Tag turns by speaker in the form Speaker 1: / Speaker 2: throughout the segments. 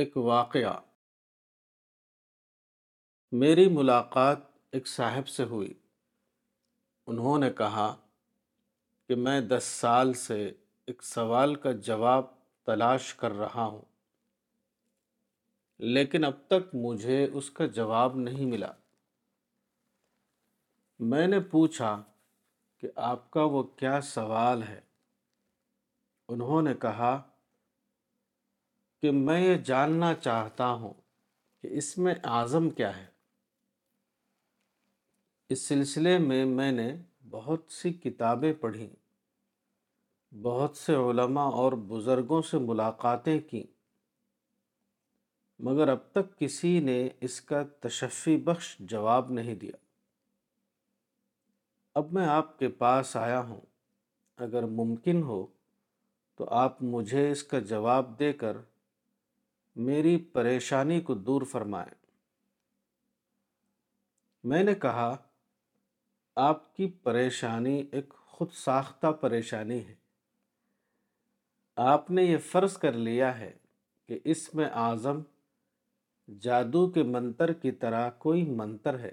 Speaker 1: ایک واقعہ۔ میری ملاقات ایک صاحب سے ہوئی۔ انہوں نے کہا کہ میں دس سال سے ایک سوال کا جواب تلاش کر رہا ہوں، لیکن اب تک مجھے اس کا جواب نہیں ملا۔ میں نے پوچھا کہ آپ کا وہ کیا سوال ہے؟ انہوں نے کہا کہ میں یہ جاننا چاہتا ہوں کہ اس میں اعظم کیا ہے۔ اس سلسلے میں میں نے بہت سی کتابیں پڑھیں بہت سے علماء اور بزرگوں سے ملاقاتیں کیں، مگر اب تک کسی نے اس کا تشفی بخش جواب نہیں دیا۔ اب میں آپ کے پاس آیا ہوں، اگر ممکن ہو تو آپ مجھے اس کا جواب دے کر میری پریشانی کو دور فرمائیں۔ میں نے کہا، آپ کی پریشانی ایک خود ساختہ پریشانی ہے۔ آپ نے یہ فرض کر لیا ہے کہ اس میں اعظم جادو کے منتر کی طرح کوئی منتر ہے۔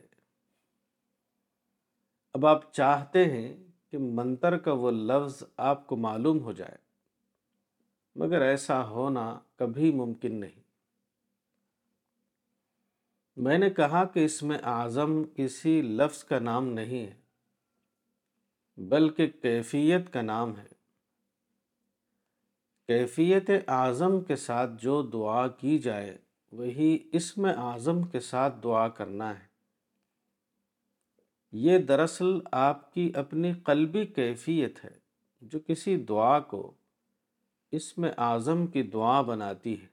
Speaker 1: اب آپ چاہتے ہیں کہ منتر کا وہ لفظ آپ کو معلوم ہو جائے۔ مگر ایسا ہونا کبھی ممکن نہیں۔ میں نے کہا کہ اس میں اعظم کسی لفظ کا نام نہیں ہے، بلکہ کیفیت کا نام ہے۔ کیفیت اعظم کے ساتھ جو دعا کی جائے، وہی اس میں اعظم کے ساتھ دعا کرنا ہے۔ یہ دراصل آپ کی اپنی قلبی کیفیت ہے، جو کسی دعا کو اس میں اعظم کی دعا بناتی ہے۔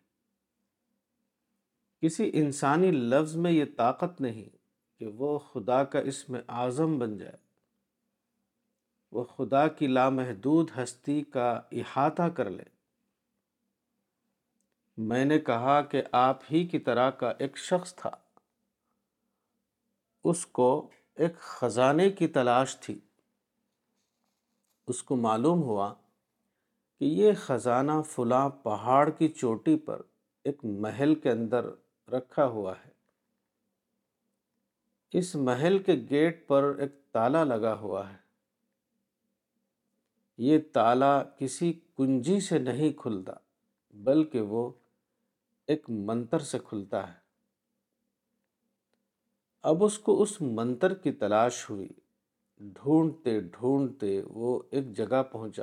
Speaker 1: کسی انسانی لفظ میں یہ طاقت نہیں کہ وہ خدا کا اس میں اعظم بن جائے۔ وہ خدا کی لامحدود ہستی کا احاطہ کر لے۔ میں نے کہا کہ آپ ہی کی طرح کا ایک شخص تھا۔ اس کو ایک خزانے کی تلاش تھی۔ اس کو معلوم ہوا کہ یہ خزانہ فلاں پہاڑ کی چوٹی پر ایک محل کے اندر رکھا ہوا ہے۔ اس محل کے گیٹ پر ایک تالا لگا ہوا ہے۔ یہ تالا کسی کنجی سے نہیں کھلتا، بلکہ وہ ایک منتر سے کھلتا ہے۔ اب اس کو اس منتر کی تلاش ہوئی۔ ڈھونڈتے ڈھونڈتے وہ ایک جگہ پہنچا۔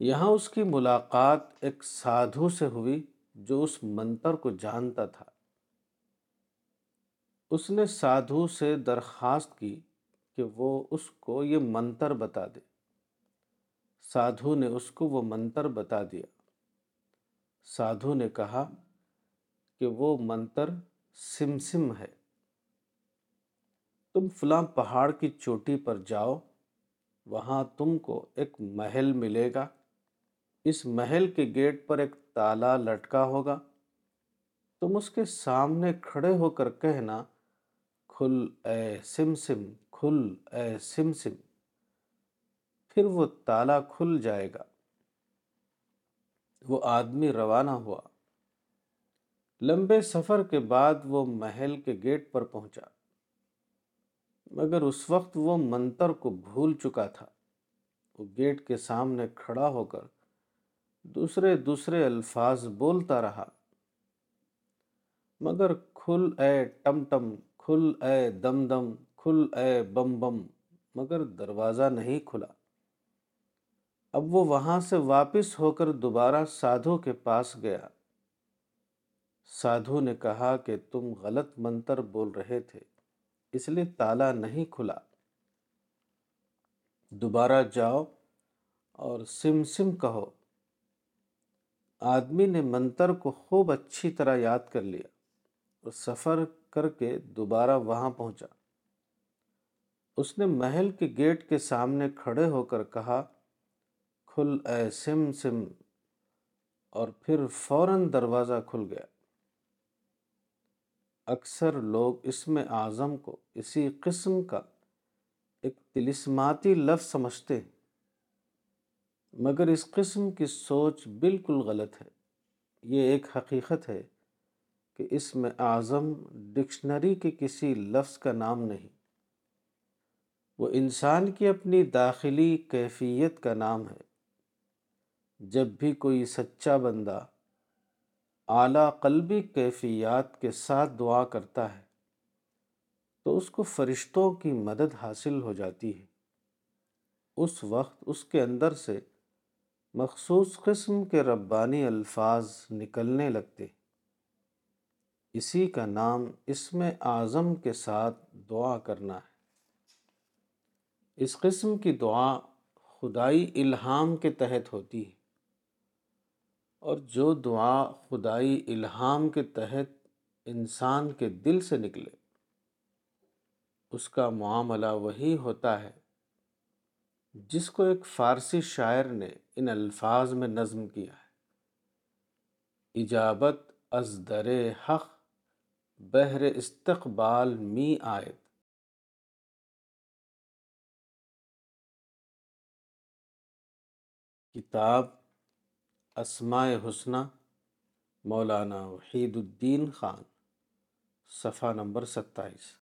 Speaker 1: یہاں اس کی ملاقات ایک سادھو سے ہوئی جو اس منتر کو جانتا تھا۔ اس نے سادھو سے درخواست کی کہ وہ اس کو یہ منتر بتا دے۔ سادھو نے اس کو وہ منتر بتا دیا۔ سادھو نے کہا کہ وہ منتر سم سم ہے۔ تم فلاں پہاڑ کی چوٹی پر جاؤ، وہاں تم کو ایک محل ملے گا۔ اس محل کے گیٹ پر ایک تالا لٹکا ہوگا۔ تم اس کے سامنے کھڑے ہو کر کہنا، کھل اے سم سم کھل اے سم سم پھر وہ تالا کھل جائے گا۔ وہ آدمی روانہ ہوا۔ لمبے سفر کے بعد وہ محل کے گیٹ پر پہنچا۔ مگر اس وقت وہ منتر کو بھول چکا تھا۔ وہ گیٹ کے سامنے کھڑا ہو کر دوسرے دوسرے الفاظ بولتا رہا۔ مگر کھل اے ٹم ٹم، کھل اے دم دم، کھل اے بم بم، مگر دروازہ نہیں کھلا۔ اب وہ وہاں سے واپس ہو کر دوبارہ سادھو کے پاس گیا۔ سادھو نے کہا کہ تم غلط منتر بول رہے تھے، اس لیے تالا نہیں کھلا۔ دوبارہ جاؤ اور سم سم کہو۔ آدمی نے منتر کو خوب اچھی طرح یاد کر لیا اور سفر کر کے دوبارہ وہاں پہنچا۔ اس نے محل کے گیٹ کے سامنے کھڑے ہو کر کہا، کھل اے سم سم اور پھر فوراً دروازہ کھل گیا۔ اکثر لوگ اس میں اعظم کو اسی قسم کا ایک تلسماتی لفظ سمجھتے ہیں۔ مگر اس قسم کی سوچ بالکل غلط ہے۔ یہ ایک حقیقت ہے کہ اس میں اعظم ڈکشنری کے کسی لفظ کا نام نہیں۔ وہ انسان کی اپنی داخلی کیفیت کا نام ہے۔ جب بھی کوئی سچا بندہ اعلیٰ قلبی کیفیات کے ساتھ دعا کرتا ہے تو اس کو فرشتوں کی مدد حاصل ہو جاتی ہے۔ اس وقت اس کے اندر سے مخصوص قسم کے ربانی الفاظ نکلنے لگتے۔ اسی کا نام اسم اعظم کے ساتھ دعا کرنا ہے۔ اس قسم کی دعا خدائی الہام کے تحت ہوتی ہے۔ اور جو دعا خدائی الہام کے تحت انسان کے دل سے نکلے، اس کا معاملہ وہی ہوتا ہے جس کو ایک فارسی شاعر نے ان الفاظ میں نظم کیا ہے۔ اجابت از در حق بہر استقبال می آیت۔ کتاب اسماء حسنہ، مولانا وحید الدین خان، صفحہ نمبر ستائیس۔